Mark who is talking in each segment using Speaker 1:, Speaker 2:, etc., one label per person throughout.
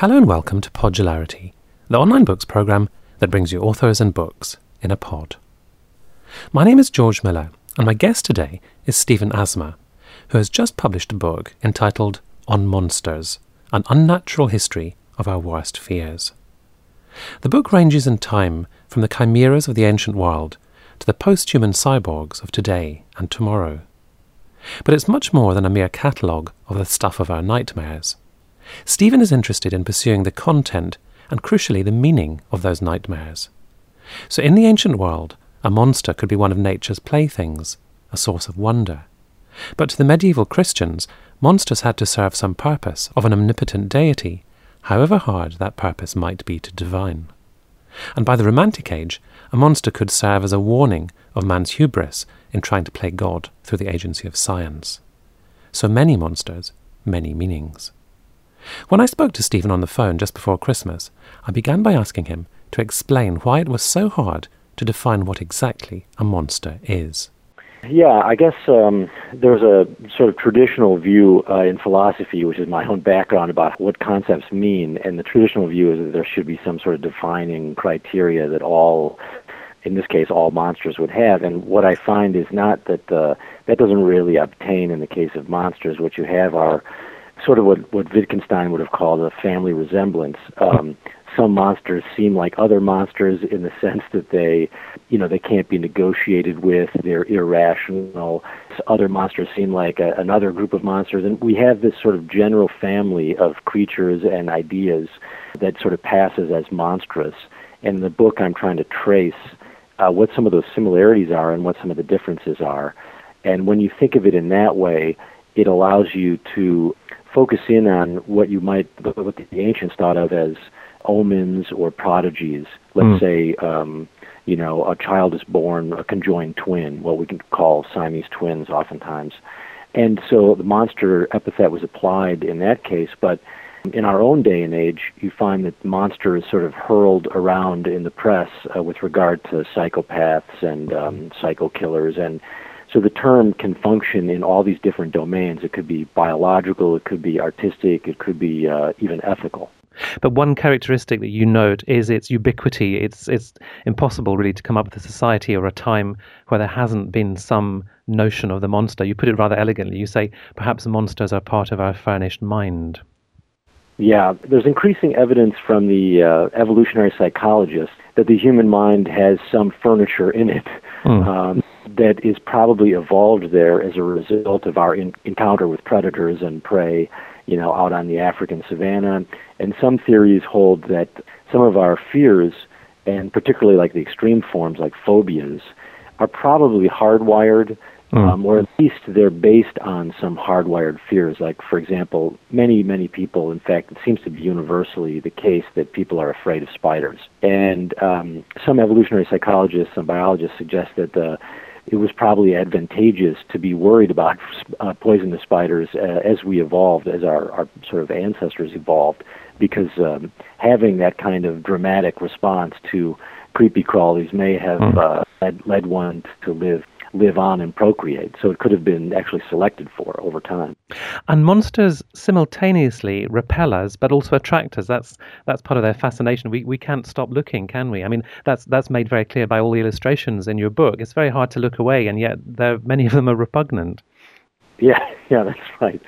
Speaker 1: Hello and welcome to Podularity, the online books program that brings you authors and books in a pod. My name is George Miller, and my guest today is Stephen Asma, who has just published a book entitled On Monsters An Unnatural History of Our Worst Fears. The book ranges in time from the chimeras of the ancient world to the post human cyborgs of today and tomorrow. But it's much more than a mere catalogue of the stuff of our nightmares. Stephen is interested in pursuing the content and, crucially, the meaning of those nightmares. So, in the ancient world, a monster could be one of nature's playthings, a source of wonder. But to the medieval Christians, monsters had to serve some purpose of an omnipotent deity, however hard that purpose might be to divine. And by the Romantic Age, a monster could serve as a warning of man's hubris in trying to play God through the agency of science. So many monsters, many meanings. When I spoke to Stephen on the phone just before Christmas, I began by asking him to explain why it was so hard to define what exactly a monster is.
Speaker 2: Yeah, I guess um, there's a sort of traditional view uh, in philosophy, which is my own background about what concepts mean. And the traditional view is that there should be some sort of defining criteria that all, in this case, all monsters would have. And what I find is not that uh, that doesn't really obtain in the case of monsters. What you have are sort of what, what Wittgenstein would have called a family resemblance. Um, some monsters seem like other monsters in the sense that they, you know, they can't be negotiated with. They're irrational. Other monsters seem like a, another group of monsters, and we have this sort of general family of creatures and ideas that sort of passes as monstrous. And in the book, I'm trying to trace uh, what some of those similarities are and what some of the differences are. And when you think of it in that way, it allows you to focus in on what you might, what the ancients thought of as omens or prodigies. Let's mm. say, um, you know, a child is born a conjoined twin, what we can call Siamese twins oftentimes. And so the monster epithet was applied in that case, but in our own day and age, you find that monster is sort of hurled around in the press uh, with regard to psychopaths and um, psycho killers and so the term can function in all these different domains. It could be biological, it could be artistic, it could be uh, even ethical.
Speaker 1: But one characteristic that you note is its ubiquity. It's it's impossible really to come up with a society or a time where there hasn't been some notion of the monster. You put it rather elegantly. You say perhaps monsters are part of our furnished mind.
Speaker 2: Yeah, there's increasing evidence from the uh, evolutionary psychologists that the human mind has some furniture in it. Mm. Um, that is probably evolved there as a result of our in- encounter with predators and prey, you know, out on the African savannah. And some theories hold that some of our fears, and particularly like the extreme forms like phobias, are probably hardwired, mm. um, or at least they're based on some hardwired fears. Like, for example, many, many people, in fact, it seems to be universally the case that people are afraid of spiders. And um, some evolutionary psychologists and biologists suggest that the it was probably advantageous to be worried about uh, poisonous spiders uh, as we evolved, as our, our sort of ancestors evolved, because um, having that kind of dramatic response to creepy crawlies may have hmm. uh, led, led one to live live on and procreate. So it could have been actually selected for over time.
Speaker 1: And monsters simultaneously repel us, but also attract us. That's that's part of their fascination. We we can't stop looking, can we? I mean, that's that's made very clear by all the illustrations in your book. It's very hard to look away, and yet there many of them are repugnant.
Speaker 2: Yeah, yeah, that's right.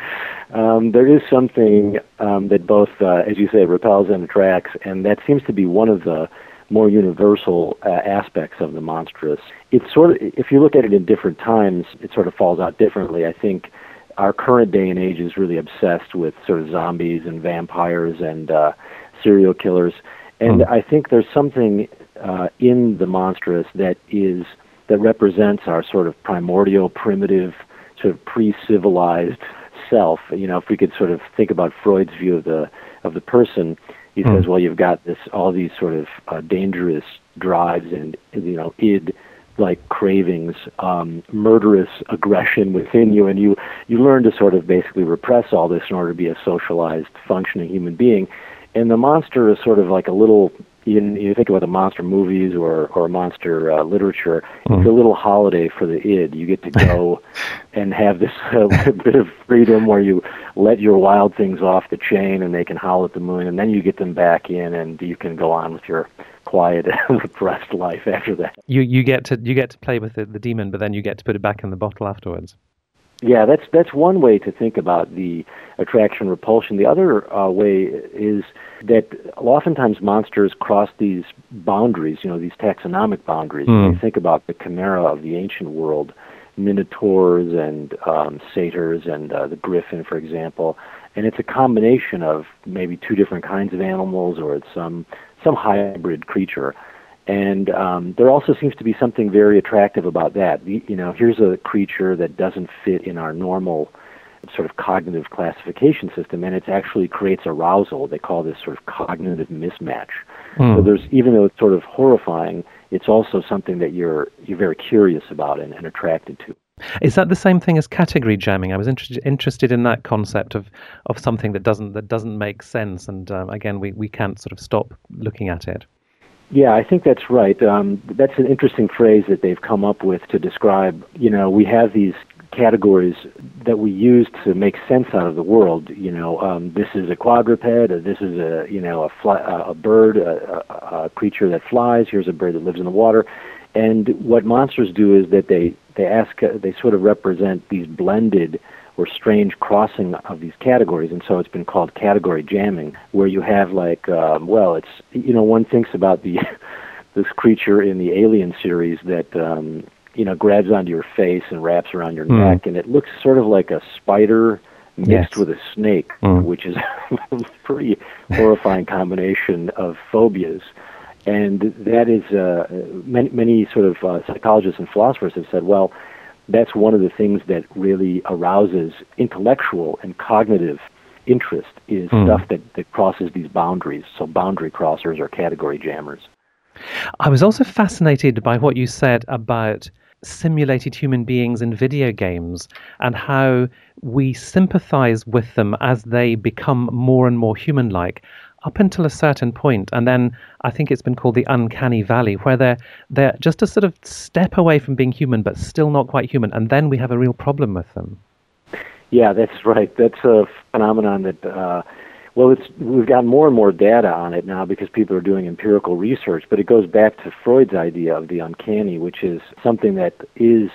Speaker 2: Um, there is something um, that both, uh, as you say, repels and attracts, and that seems to be one of the more universal uh, aspects of the monstrous. It's sort of, if you look at it in different times, it sort of falls out differently. I think our current day and age is really obsessed with sort of zombies and vampires and uh, serial killers, and mm. I think there's something uh, in the monstrous that is that represents our sort of primordial, primitive, sort of pre-civilized self. You know, if we could sort of think about Freud's view of the of the person, he mm. says, well, you've got this all these sort of uh, dangerous drives and you know id like cravings, um, murderous aggression within you, and you you learn to sort of basically repress all this in order to be a socialized, functioning human being. And the monster is sort of like a little you, you think about the monster movies or or monster uh, literature, mm. it's a little holiday for the id. You get to go and have this uh, bit of freedom where you let your wild things off the chain and they can howl at the moon, and then you get them back in, and you can go on with your quiet and repressed life after that.
Speaker 1: You you get to you get to play with the, the demon, but then you get to put it back in the bottle afterwards.
Speaker 2: Yeah, that's that's one way to think about the attraction repulsion. The other uh, way is that oftentimes monsters cross these boundaries, you know, these taxonomic boundaries. Mm. You think about the chimera of the ancient world, minotaurs and um, satyrs and uh, the griffin, for example, and it's a combination of maybe two different kinds of animals or it's some some hybrid creature. And um, there also seems to be something very attractive about that. You know, here's a creature that doesn't fit in our normal sort of cognitive classification system, and it actually creates arousal. They call this sort of cognitive mismatch. Mm. So there's, even though it's sort of horrifying, it's also something that you're you're very curious about and, and attracted to.
Speaker 1: Is that the same thing as category jamming? I was interested interested in that concept of, of something that doesn't that doesn't make sense, and um, again, we, we can't sort of stop looking at it.
Speaker 2: Yeah, I think that's right. Um, that's an interesting phrase that they've come up with to describe. You know, we have these categories that we use to make sense out of the world. You know, um, this is a quadruped. This is a you know a fly, a bird, a, a, a creature that flies. Here's a bird that lives in the water. And what monsters do is that they they ask they sort of represent these blended or strange crossing of these categories, and so it's been called category jamming, where you have like, um, well, it's you know one thinks about the this creature in the Alien series that um, you know grabs onto your face and wraps around your mm. neck, and it looks sort of like a spider mixed yes. with a snake, mm. which is a pretty horrifying combination of phobias. And that is uh, many, many sort of uh, psychologists and philosophers have said, well, that's one of the things that really arouses intellectual and cognitive interest is mm. stuff that, that crosses these boundaries. So boundary crossers or category jammers.
Speaker 1: I was also fascinated by what you said about simulated human beings in video games and how we sympathize with them as they become more and more human like up until a certain point, and then I think it's been called the uncanny valley, where they're they're just a sort of step away from being human, but still not quite human, and then we have a real problem with them.
Speaker 2: Yeah, that's right. That's a phenomenon that. Uh, well, it's we've got more and more data on it now because people are doing empirical research. But it goes back to Freud's idea of the uncanny, which is something that is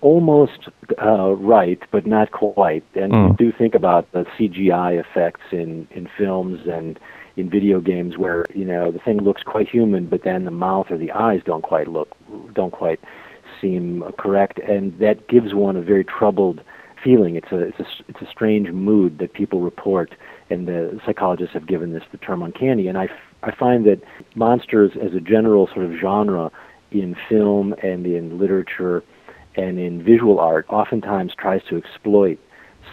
Speaker 2: almost uh, right, but not quite. And mm. you do think about the CGI effects in in films and in video games where you know the thing looks quite human, but then the mouth or the eyes don't quite look don't quite seem correct, and that gives one a very troubled feeling. It's a it's a it's a strange mood that people report, and the psychologists have given this the term uncanny. And I I find that monsters as a general sort of genre in film and in literature and in visual art oftentimes tries to exploit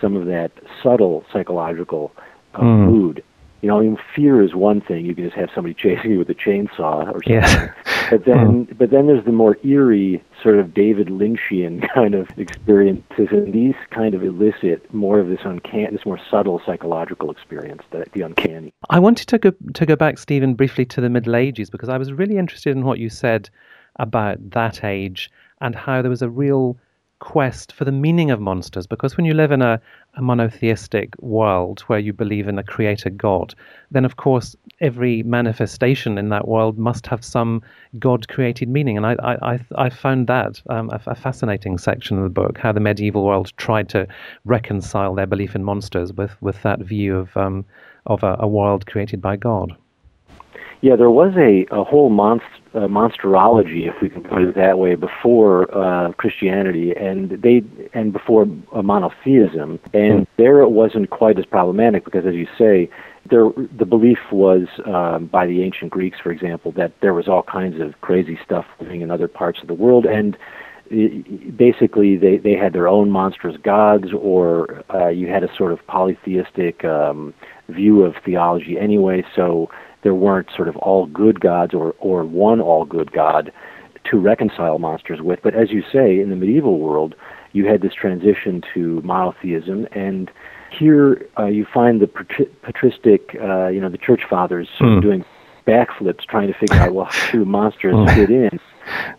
Speaker 2: some of that subtle psychological uh, mm. mood you know, I mean, fear is one thing. You can just have somebody chasing you with a chainsaw or something.
Speaker 1: Yeah.
Speaker 2: but then, mm. but then there's the more eerie, sort of David Lynchian kind of experiences, and these kind of elicit more of this uncanny, this more subtle psychological experience, the, the uncanny.
Speaker 1: I wanted to go to go back, Stephen, briefly to the Middle Ages because I was really interested in what you said about that age and how there was a real quest for the meaning of monsters because when you live in a, a, monotheistic world where you believe in a creator god then of course every manifestation in that world must have some god created meaning. And i i i found that um, a, a, fascinating section of the book how the medieval world tried to reconcile their belief in monsters with with that view of um, of a, a world created by god
Speaker 2: yeah, there was a, a whole monst, uh, monsterology, if we can put it that way, before uh, Christianity, and they and before uh, monotheism, and there it wasn't quite as problematic because, as you say, there the belief was um, by the ancient Greeks, for example, that there was all kinds of crazy stuff living in other parts of the world, and basically they they had their own monstrous gods, or uh, you had a sort of polytheistic um, view of theology anyway, so there weren't sort of all good gods or, or one all good god to reconcile monsters with. But as you say, in the medieval world, you had this transition to monotheism, and here uh, you find the patristic, uh, you know, the church fathers mm. doing backflips trying to figure out well how do monsters mm. fit in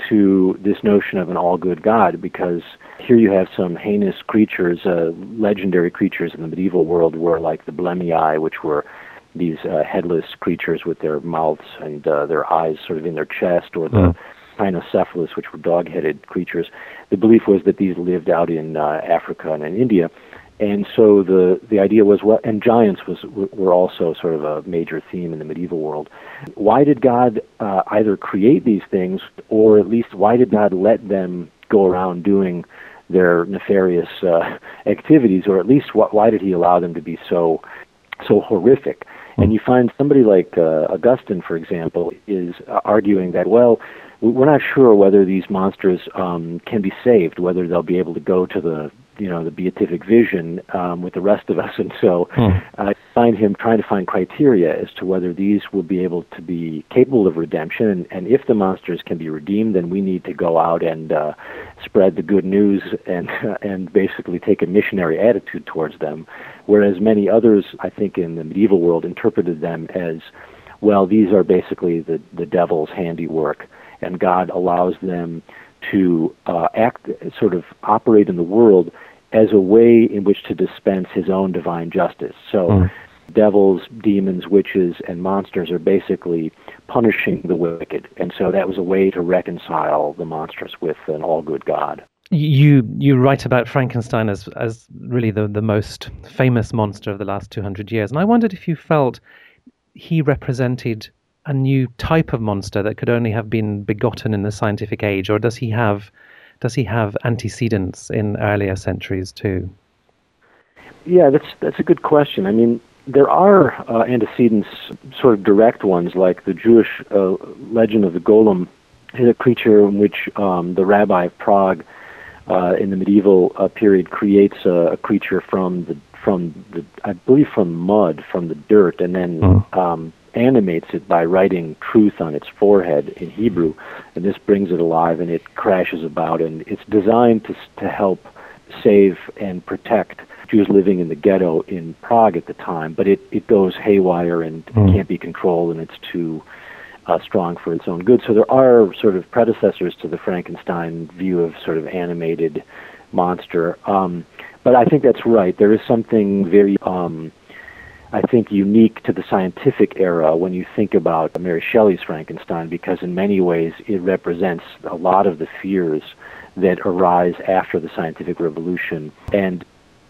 Speaker 2: to this notion of an all good God because here you have some heinous creatures, uh, legendary creatures in the medieval world were like the Blemmyae, which were these uh, headless creatures with their mouths and uh, their eyes sort of in their chest, or the mm. Which were dog-headed creatures. The belief was that these lived out in uh, Africa and in India, and so the the idea was well, and giants was were also sort of a major theme in the medieval world. Why did God uh, either create these things, or at least why did God let them go around doing their nefarious uh, activities, or at least wh- why did He allow them to be so so horrific? And you find somebody like uh, Augustine, for example, is uh, arguing that well, we're not sure whether these monsters um, can be saved, whether they'll be able to go to the you know the beatific vision um, with the rest of us, and so hmm. I find him trying to find criteria as to whether these will be able to be capable of redemption, and, and if the monsters can be redeemed, then we need to go out and uh, spread the good news and uh, and basically take a missionary attitude towards them, whereas many others, I think, in the medieval world interpreted them as well. These are basically the the devil's handiwork, and God allows them to uh, act, sort of operate in the world as a way in which to dispense his own divine justice. So, mm. devils, demons, witches, and monsters are basically punishing the wicked. And so that was a way to reconcile the monstrous with an all good God.
Speaker 1: You you write about Frankenstein as as really the, the most famous monster of the last 200 years. And I wondered if you felt he represented a new type of monster that could only have been begotten in the scientific age, or does he have does he have antecedents in earlier centuries too?
Speaker 2: Yeah, that's that's a good question. I mean, there are uh, antecedents, sort of direct ones, like the Jewish uh, legend of the golem is a creature in which um, the rabbi of Prague uh, in the medieval uh, period creates a, a, creature from the from the I believe from mud, from the dirt, and then mm. um, animates it by writing truth on its forehead in Hebrew, and this brings it alive and it crashes about. And it's designed to to help save and protect Jews living in the ghetto in Prague at the time. But it it goes haywire and mm. can't be controlled, and it's too uh, strong for its own good. So there are sort of predecessors to the Frankenstein view of sort of animated monster. Um, but I think that's right. There is something very um, I think, unique to the scientific era when you think about Mary Shelley's Frankenstein, because in many ways it represents a lot of the fears that arise after the scientific revolution. And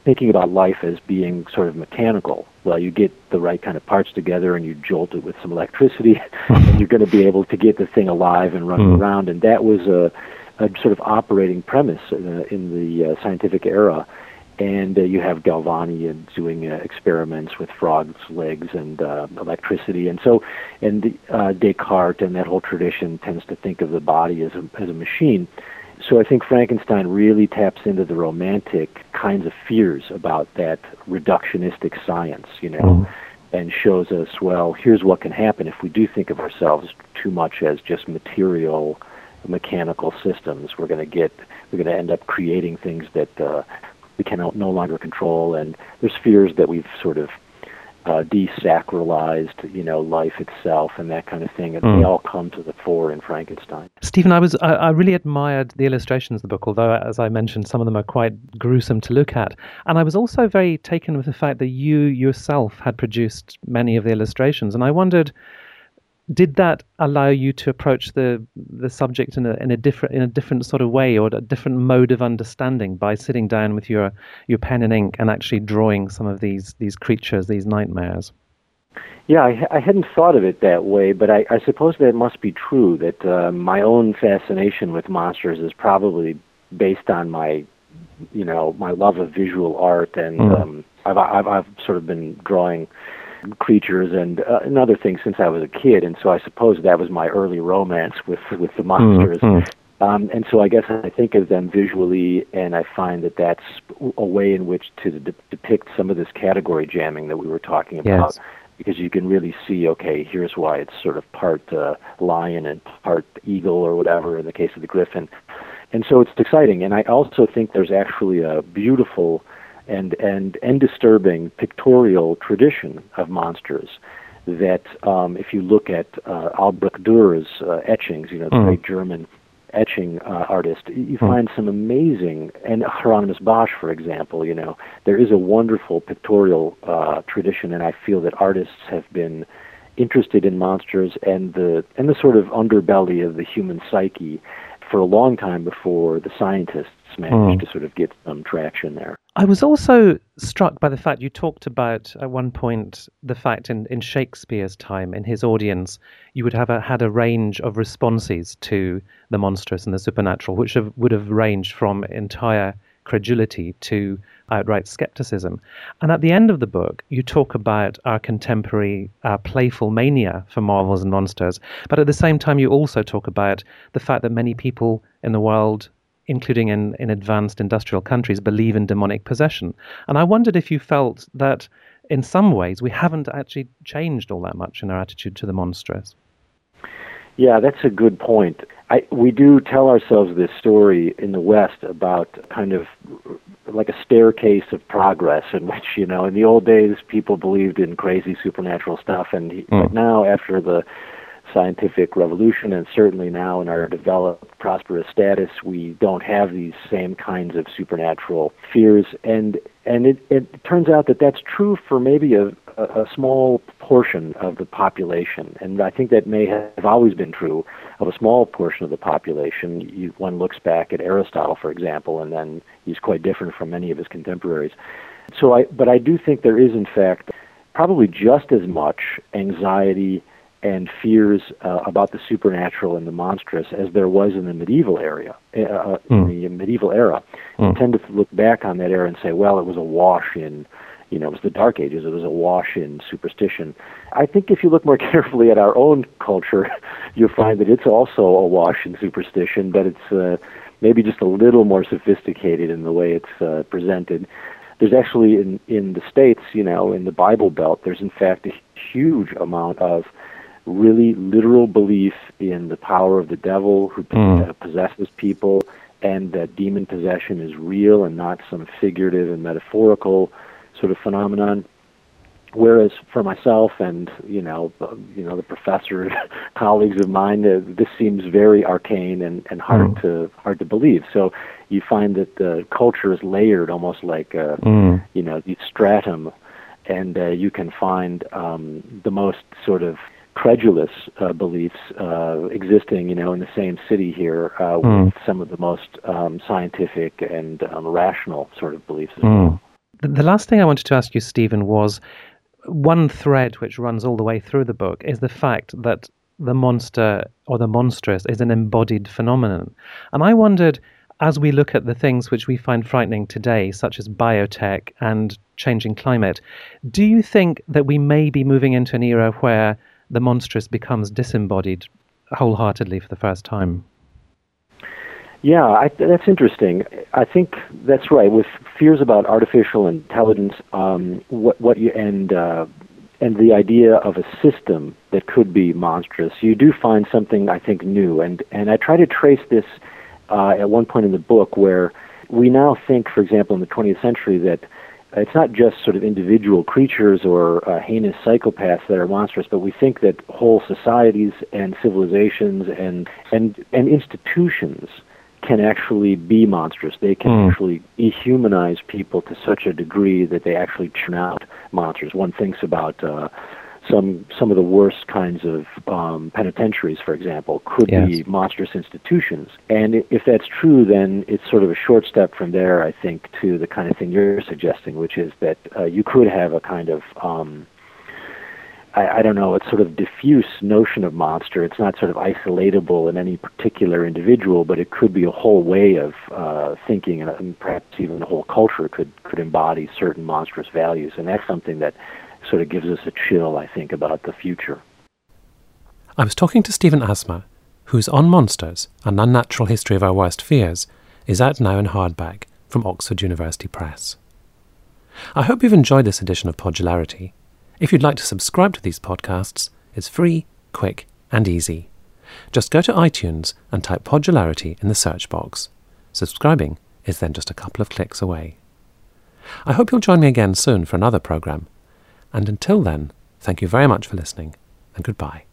Speaker 2: thinking about life as being sort of mechanical. Well, you get the right kind of parts together and you jolt it with some electricity, and you're going to be able to get the thing alive and run mm. around. And that was a, a sort of operating premise uh, in the uh, scientific era and uh, you have Galvani doing uh, experiments with frogs' legs and uh, electricity, and so and uh, Descartes and that whole tradition tends to think of the body as a as a machine. So I think Frankenstein really taps into the romantic kinds of fears about that reductionistic science, you know, mm-hmm. and shows us well, here's what can happen if we do think of ourselves too much as just material mechanical systems. We're going to get we're going to end up creating things that uh, we can no longer control, and there's fears that we've sort of uh, desacralized, you know, life itself and that kind of thing, and mm. they all come to the fore in Frankenstein.
Speaker 1: Stephen, I was I, I, really admired the illustrations of the book, although as I mentioned, some of them are quite gruesome to look at, and I was also very taken with the fact that you yourself had produced many of the illustrations, and I wondered did that allow you to approach the the subject in a in a different in a different sort of way or a different mode of understanding by sitting down with your your pen and ink and actually drawing some of these these creatures these nightmares
Speaker 2: yeah i, I hadn't thought of it that way but i, I suppose that must be true that uh, my own fascination with monsters is probably based on my you know my love of visual art and mm. um, I've, I've I've sort of been drawing creatures and uh, and other things since I was a kid, and so I suppose that was my early romance with with the monsters. Mm-hmm. Um, and so I guess I think of them visually, and I find that that's a way in which to de- depict some of this category jamming that we were talking about.
Speaker 1: Yes.
Speaker 2: Because you can really see, okay, here's why it's sort of part uh, lion and part eagle or whatever in the case of the griffin. And so it's exciting. And I also think there's actually a beautiful and, and, and disturbing pictorial tradition of monsters that um, if you look at uh, Albrecht Dürer's uh, etchings, you know, the mm. great German etching uh, artist, you mm. find some amazing, and Hieronymus Bosch, for example, you know, there is a wonderful pictorial uh, tradition, and I feel that artists have been interested in monsters and the and the sort of underbelly of the human psyche for a long time before the scientists managed mm. to sort of get some traction there.
Speaker 1: I was also struck by the fact you talked about at one point the fact in, in Shakespeare's time, in his audience, you would have a, had a range of responses to the monstrous and the supernatural, which have, would have ranged from entire credulity to outright skepticism. And at the end of the book, you talk about our contemporary uh, playful mania for marvels and monsters. But at the same time, you also talk about the fact that many people in the world, including in, in advanced industrial countries, believe in demonic possession. And I wondered if you felt that in some ways we haven't actually changed all that much in our attitude to the monstrous.
Speaker 2: Yeah, that's a good point. I, we do tell ourselves this story in the West about kind of like a staircase of progress in which, you know, in the old days people believed in crazy supernatural stuff, and mm. but now after the scientific revolution, and certainly now in our developed, prosperous status, we don't have these same kinds of supernatural fears. And and it, it turns out that that's true for maybe a, a, small portion of the population, and I think that may have always been true of a small portion of the population. You, one looks back at Aristotle, for example, and then he's quite different from many of his contemporaries. So, I, but I do think there is, in fact, probably just as much anxiety and fears uh, about the supernatural and the monstrous as there was in the medieval era. Uh, mm. In the medieval era, mm. tend to look back on that era and say, well, it was a wash in, you know, it was the Dark Ages. It was a wash in superstition. I think if you look more carefully at our own culture, you'll find that it's also a wash in superstition, but it's uh, maybe just a little more sophisticated in the way it's uh, presented there's actually in in the states, you know, in the Bible Belt, there's in fact a huge amount of really literal belief in the power of the devil who mm. possesses people and that demon possession is real and not some figurative and metaphorical sort of phenomenon whereas for myself and you know you know the professor colleagues of mine uh, this seems very arcane and and hard mm. to hard to believe so you find that the culture is layered almost like a, mm. you know the stratum and uh, you can find um the most sort of credulous uh, beliefs uh, existing, you know, in the same city here uh, mm. with some of the most um, scientific and um, rational sort of beliefs as mm. well.
Speaker 1: The last thing I wanted to ask you, Stephen, was one thread which runs all the way through the book is the fact that the monster or the monstrous is an embodied phenomenon. And I wondered, as we look at the things which we find frightening today, such as biotech and changing climate, do you think that we may be moving into an era where the monstrous becomes disembodied wholeheartedly for the first time.
Speaker 2: Yeah, I, that's interesting. I think that's right. With fears about artificial intelligence, um, what what you and uh, and the idea of a system that could be monstrous, you do find something I think new. And and I try to trace this uh, at one point in the book where we now think, for example, in the 20th century, that it's not just sort of individual creatures or uh, heinous psychopaths that are monstrous, but we think that whole societies and civilizations and and and institutions can actually be monstrous. They can mm. actually dehumanize people to such a degree that they actually churn out monsters. One thinks about uh, some some of the worst kinds of um, penitentiaries, for example, could yes. be monstrous institutions. And if that's true, then it's sort of a short step from there, I think, to the kind of thing you're suggesting, which is that uh, you could have a kind of um, I, I don't know, it's sort of diffuse notion of monster. It's not sort of isolatable in any particular individual, but it could be a whole way of uh, thinking, and perhaps even a whole culture could could embody certain monstrous values. And that's something that sort of gives us a chill, I think, about the future.
Speaker 1: I was talking to Stephen Asma, whose On Monsters, An Unnatural History of Our Worst Fears, is out now in hardback from Oxford University Press. I hope you've enjoyed this edition of Podularity. If you'd like to subscribe to these podcasts, it's free, quick, and easy. Just go to iTunes and type Podularity in the search box. Subscribing is then just a couple of clicks away. I hope you'll join me again soon for another programme and until then,
Speaker 3: Thank you very much for listening, and goodbye.